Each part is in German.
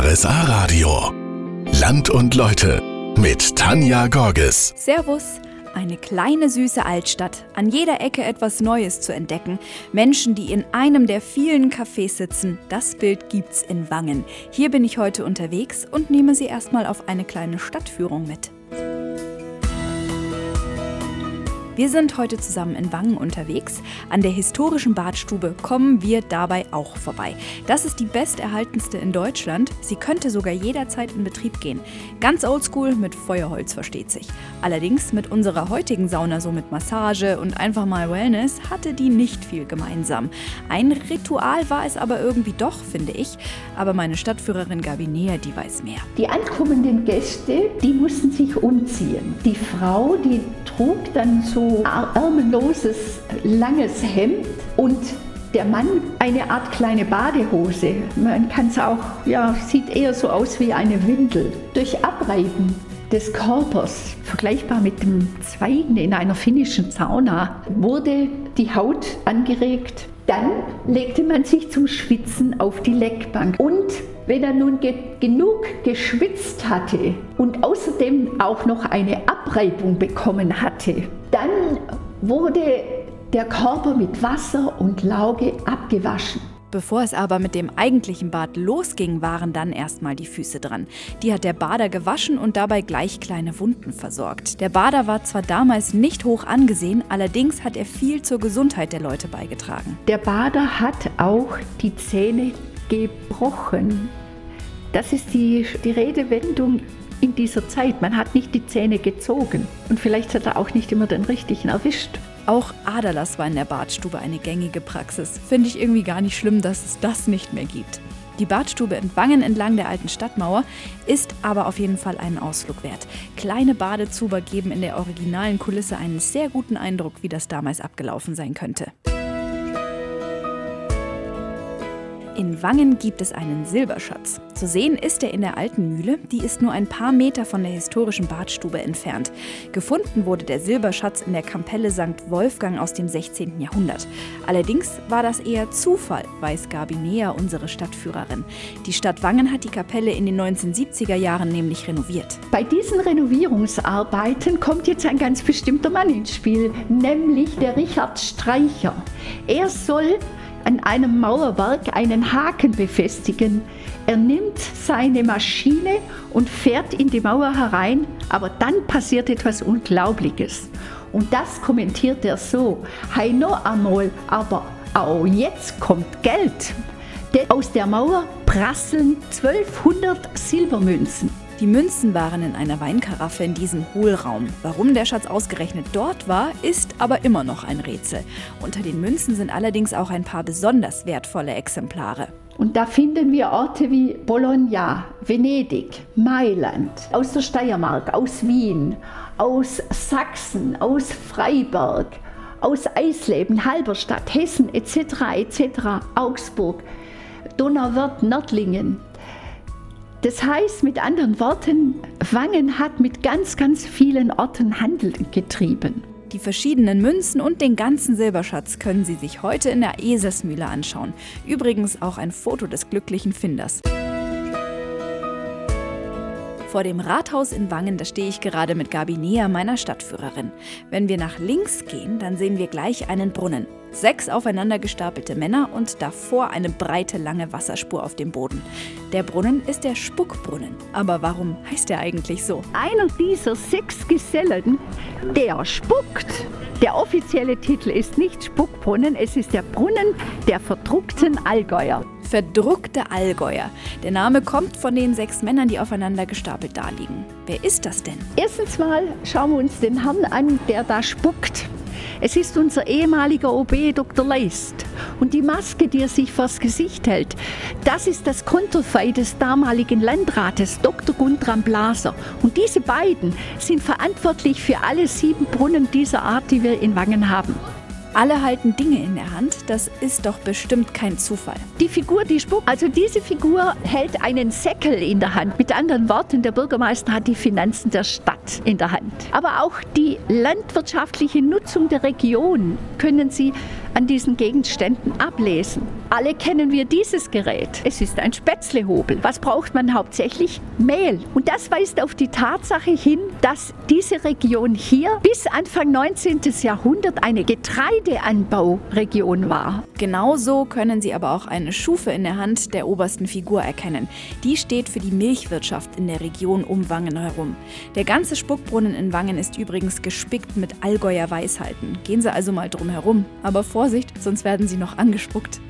RSA Radio. Land und Leute mit Tanja Gorges. Servus. Eine kleine süße Altstadt, an jeder Ecke etwas Neues zu entdecken. Menschen, die in einem der vielen Cafés sitzen, das Bild gibt's in Wangen. Hier bin ich heute unterwegs und nehme Sie erstmal auf eine kleine Stadtführung mit. Wir sind heute zusammen in Wangen unterwegs. An der historischen Badstube kommen wir dabei auch vorbei. Das ist die besterhaltenste in Deutschland. Sie könnte sogar jederzeit in Betrieb gehen. Ganz oldschool mit Feuerholz versteht sich. Allerdings mit unserer heutigen Sauna, so mit Massage und einfach mal Wellness, hatte die nicht viel gemeinsam. Ein Ritual war es aber irgendwie doch, finde ich. Aber meine Stadtführerin Gabi Näher, die weiß mehr. Die ankommenden Gäste, die mussten sich umziehen. Die Frau, die trug dann so ärmelloses, langes Hemd und der Mann eine Art kleine Badehose. Man kann es auch, ja, sieht eher so aus wie eine Windel. Durch Abreiben des Körpers, vergleichbar mit dem Zweigen in einer finnischen Sauna, wurde die Haut angeregt. Dann legte man sich zum Schwitzen auf die Leckbank. Und wenn er nun ge genug geschwitzt hatte und außerdem auch noch eine Abreibung bekommen hatte, dann wurde der Körper mit Wasser und Lauge abgewaschen. Bevor es aber mit dem eigentlichen Bad losging, waren dann erstmal die Füße dran. Die hat der Bader gewaschen und dabei gleich kleine Wunden versorgt. Der Bader war zwar damals nicht hoch angesehen, allerdings hat er viel zur Gesundheit der Leute beigetragen. Der Bader hat auch die Zähne gebrochen. Das ist die, die Redewendung in dieser Zeit. Man hat nicht die Zähne gezogen und vielleicht hat er auch nicht immer den richtigen erwischt. Auch Aderlass war in der Badstube eine gängige Praxis. Finde ich irgendwie gar nicht schlimm, dass es das nicht mehr gibt. Die Badstube in Wangen entlang der alten Stadtmauer ist aber auf jeden Fall einen Ausflug wert. Kleine Badezuber geben in der originalen Kulisse einen sehr guten Eindruck, wie das damals abgelaufen sein könnte. In Wangen gibt es einen Silberschatz. Zu sehen ist er in der alten Mühle, die ist nur ein paar Meter von der historischen Badstube entfernt. Gefunden wurde der Silberschatz in der Kapelle St. Wolfgang aus dem 16. Jahrhundert. Allerdings war das eher Zufall, weiß Gabi Näher, unsere Stadtführerin. Die Stadt Wangen hat die Kapelle in den 1970er Jahren nämlich renoviert. Bei diesen Renovierungsarbeiten kommt jetzt ein ganz bestimmter Mann ins Spiel, nämlich der Richard Streicher. Er soll an einem Mauerwerk einen Haken befestigen. Er nimmt seine Maschine und fährt in die Mauer herein, aber dann passiert etwas Unglaubliches. Und das kommentiert er so, Heino einmal, aber auch jetzt kommt Geld. Denn aus der Mauer prasseln 1200 Silbermünzen. Die Münzen waren in einer Weinkaraffe in diesem Hohlraum. Warum der Schatz ausgerechnet dort war, ist aber immer noch ein Rätsel. Unter den Münzen sind allerdings auch ein paar besonders wertvolle Exemplare. Und da finden wir Orte wie Bologna, Venedig, Mailand, aus der Steiermark, aus Wien, aus Sachsen, aus Freiberg, aus Eisleben, Halberstadt, Hessen etc. etc. Augsburg, Donauwörth, Nördlingen, das heißt mit anderen Worten, Wangen hat mit ganz, ganz vielen Orten Handel getrieben. Die verschiedenen Münzen und den ganzen Silberschatz können Sie sich heute in der Esersmühle anschauen. Übrigens auch ein Foto des glücklichen Finders. Vor dem Rathaus in Wangen, da stehe ich gerade mit Gabi Näher, meiner Stadtführerin. Wenn wir nach links gehen, dann sehen wir gleich einen Brunnen. Sechs aufeinander gestapelte Männer und davor eine breite, lange Wasserspur auf dem Boden. Der Brunnen ist der Spuckbrunnen. Aber warum heißt er eigentlich so? Einer dieser sechs Gesellen, der spuckt. Der offizielle Titel ist nicht Spuckbrunnen, es ist der Brunnen der verdruckten Allgäuer. Verdruckte Allgäuer. Der Name kommt von den sechs Männern, die aufeinander gestapelt daliegen. Wer ist das denn? Erstens mal schauen wir uns den Herrn an, der da spuckt. Es ist unser ehemaliger OB Dr. Leist. Und die Maske, die er sich vors Gesicht hält, das ist das Konterfei des damaligen Landrates Dr. Guntram Blaser. Und diese beiden sind verantwortlich für alle sieben Brunnen dieser Art, die wir in Wangen haben. Alle halten Dinge in der Hand, das ist doch bestimmt kein Zufall. Die Figur, die spuckt, also diese Figur hält einen Säckel in der Hand. Mit anderen Worten, der Bürgermeister hat die Finanzen der Stadt in der Hand. Aber auch die landwirtschaftliche Nutzung der Region können Sie an diesen Gegenständen ablesen. Alle kennen wir dieses Gerät. Es ist ein Spätzlehobel. Was braucht man hauptsächlich? Mehl. Und das weist auf die Tatsache hin, dass diese Region hier bis Anfang 19. Jahrhundert eine Getreideanbauregion war. Genauso können Sie aber auch eine Schufe in der Hand der obersten Figur erkennen. Die steht für die Milchwirtschaft in der Region um Wangen herum. Der ganze Spuckbrunnen in Wangen ist übrigens gespickt mit Allgäuer Weisheiten. Gehen Sie also mal drum herum. Aber Vorsicht, sonst werden Sie noch angespuckt.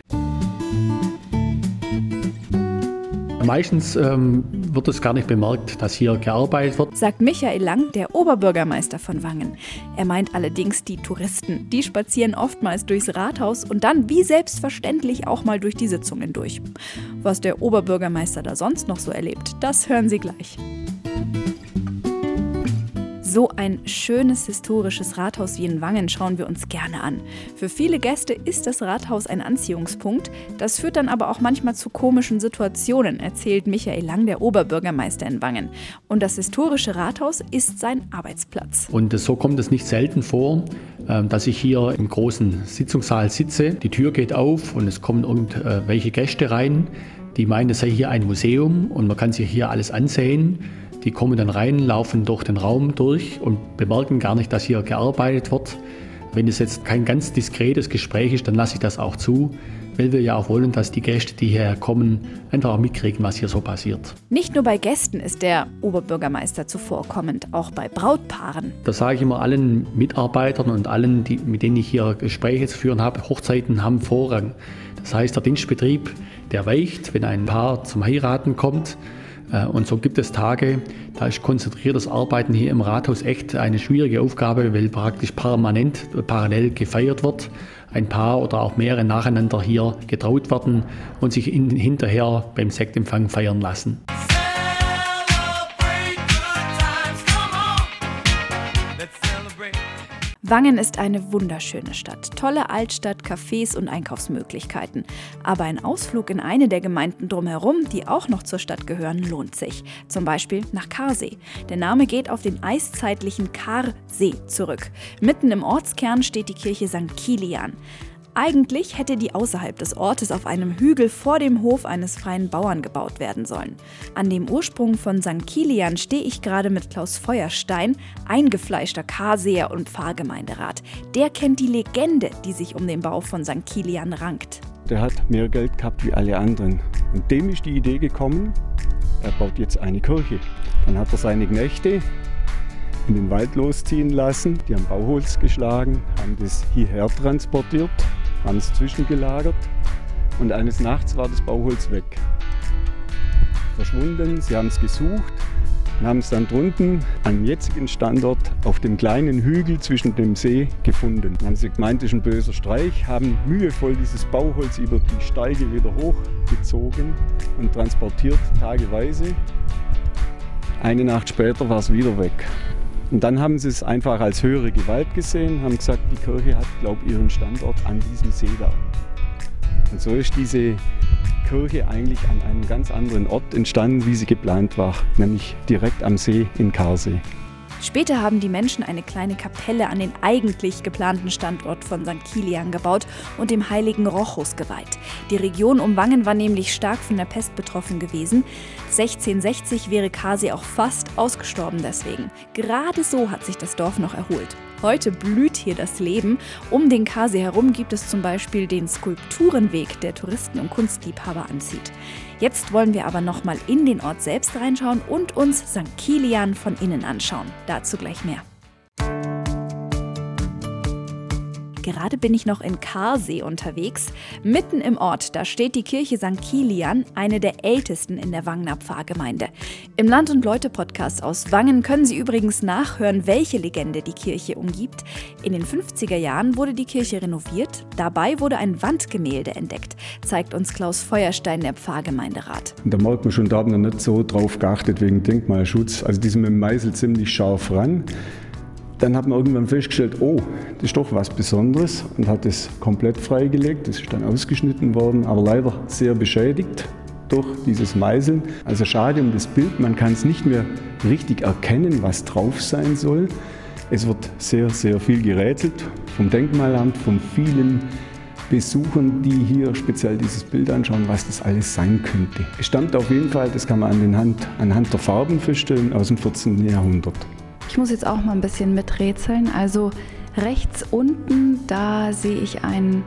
Meistens ähm, wird es gar nicht bemerkt, dass hier gearbeitet wird. Sagt Michael Lang, der Oberbürgermeister von Wangen. Er meint allerdings die Touristen. Die spazieren oftmals durchs Rathaus und dann wie selbstverständlich auch mal durch die Sitzungen durch. Was der Oberbürgermeister da sonst noch so erlebt, das hören Sie gleich. So ein schönes historisches Rathaus wie in Wangen schauen wir uns gerne an. Für viele Gäste ist das Rathaus ein Anziehungspunkt. Das führt dann aber auch manchmal zu komischen Situationen, erzählt Michael Lang, der Oberbürgermeister in Wangen. Und das historische Rathaus ist sein Arbeitsplatz. Und so kommt es nicht selten vor, ähm, dass ich hier im großen Sitzungssaal sitze. Die Tür geht auf und es kommen irgendwelche Gäste rein, die meinen, es sei hier ein Museum und man kann sich hier alles ansehen. Die kommen dann rein, laufen durch den Raum durch und bemerken gar nicht, dass hier gearbeitet wird. Wenn es jetzt kein ganz diskretes Gespräch ist, dann lasse ich das auch zu, weil wir ja auch wollen, dass die Gäste, die hierher kommen, einfach auch mitkriegen, was hier so passiert. Nicht nur bei Gästen ist der Oberbürgermeister zuvorkommend, auch bei Brautpaaren. Das sage ich immer allen Mitarbeitern und allen, die, mit denen ich hier Gespräche zu führen habe. Hochzeiten haben Vorrang. Das heißt, der Dienstbetrieb, der weicht, wenn ein Paar zum Heiraten kommt. Äh, und so gibt es Tage, da ist konzentriertes Arbeiten hier im Rathaus echt eine schwierige Aufgabe, weil praktisch permanent parallel gefeiert wird. Ein Paar oder auch mehrere nacheinander hier getraut werden und sich in, hinterher beim Sektempfang feiern lassen. Wangen ist eine wunderschöne Stadt. Tolle Altstadt, Cafés und Einkaufsmöglichkeiten. Aber ein Ausflug in eine der Gemeinden drumherum, die auch noch zur Stadt gehören, lohnt sich. Zum Beispiel nach Karsee. Der Name geht auf den eiszeitlichen Karsee zurück. Mitten im Ortskern steht die Kirche St. Kilian. Eigentlich hätte die außerhalb des Ortes auf einem Hügel vor dem Hof eines freien Bauern gebaut werden sollen. An dem Ursprung von St. Kilian stehe ich gerade mit Klaus Feuerstein, eingefleischter Karseer und Pfarrgemeinderat. Der kennt die Legende, die sich um den Bau von St. Kilian rankt. Der hat mehr Geld gehabt wie alle anderen. Und dem ist die Idee gekommen, er baut jetzt eine Kirche. Dann hat er seine Knechte in den Wald losziehen lassen. Die haben Bauholz geschlagen, haben das hierher transportiert haben es zwischengelagert und eines Nachts war das Bauholz weg. Verschwunden, sie haben es gesucht und haben es dann drunten am jetzigen Standort auf dem kleinen Hügel zwischen dem See gefunden. Dann haben sie gemeint, das ist ein böser Streich, haben mühevoll dieses Bauholz über die Steige wieder hochgezogen und transportiert tageweise. Eine Nacht später war es wieder weg. Und dann haben sie es einfach als höhere Gewalt gesehen, haben gesagt, die Kirche hat, glaube ich, ihren Standort an diesem See da. Und so ist diese Kirche eigentlich an einem ganz anderen Ort entstanden, wie sie geplant war, nämlich direkt am See in Karsee. Später haben die Menschen eine kleine Kapelle an den eigentlich geplanten Standort von St. Kilian gebaut und dem heiligen Rochus geweiht. Die Region um Wangen war nämlich stark von der Pest betroffen gewesen. 1660 wäre Kasi auch fast ausgestorben deswegen. Gerade so hat sich das Dorf noch erholt. Heute blüht hier das Leben. Um den Kasi herum gibt es zum Beispiel den Skulpturenweg, der Touristen und Kunstliebhaber anzieht. Jetzt wollen wir aber nochmal in den Ort selbst reinschauen und uns St. Kilian von innen anschauen. Dazu gleich mehr. Gerade bin ich noch in Karsee unterwegs. Mitten im Ort, da steht die Kirche St. Kilian, eine der ältesten in der Wangener Pfarrgemeinde. Im Land und Leute Podcast aus Wangen können Sie übrigens nachhören, welche Legende die Kirche umgibt. In den 50er Jahren wurde die Kirche renoviert. Dabei wurde ein Wandgemälde entdeckt, zeigt uns Klaus Feuerstein, der Pfarrgemeinderat. Da merkt man schon, da haben wir nicht so drauf geachtet wegen Denkmalschutz. Also die sind mit dem Meißel ziemlich scharf ran. Dann hat man irgendwann festgestellt, oh, das ist doch was Besonderes und hat es komplett freigelegt. Das ist dann ausgeschnitten worden, aber leider sehr beschädigt durch dieses Meißeln. Also schade um das Bild, man kann es nicht mehr richtig erkennen, was drauf sein soll. Es wird sehr, sehr viel gerätselt vom Denkmalamt, von vielen Besuchern, die hier speziell dieses Bild anschauen, was das alles sein könnte. Es stammt auf jeden Fall, das kann man anhand, anhand der Farben feststellen, aus dem 14. Jahrhundert. Ich muss jetzt auch mal ein bisschen miträtseln. Also rechts unten, da sehe ich ein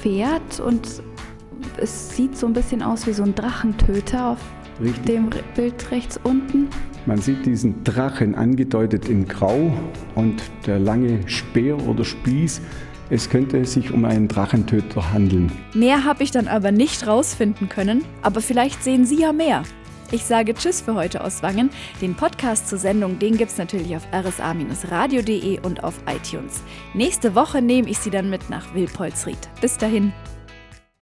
Pferd und es sieht so ein bisschen aus wie so ein Drachentöter auf Richtig. dem Bild rechts unten. Man sieht diesen Drachen angedeutet in Grau und der lange Speer oder Spieß. Es könnte sich um einen Drachentöter handeln. Mehr habe ich dann aber nicht rausfinden können, aber vielleicht sehen Sie ja mehr. Ich sage Tschüss für heute aus Wangen. Den Podcast zur Sendung, den gibt es natürlich auf rsa-radio.de und auf iTunes. Nächste Woche nehme ich Sie dann mit nach Wilpolsried. Bis dahin.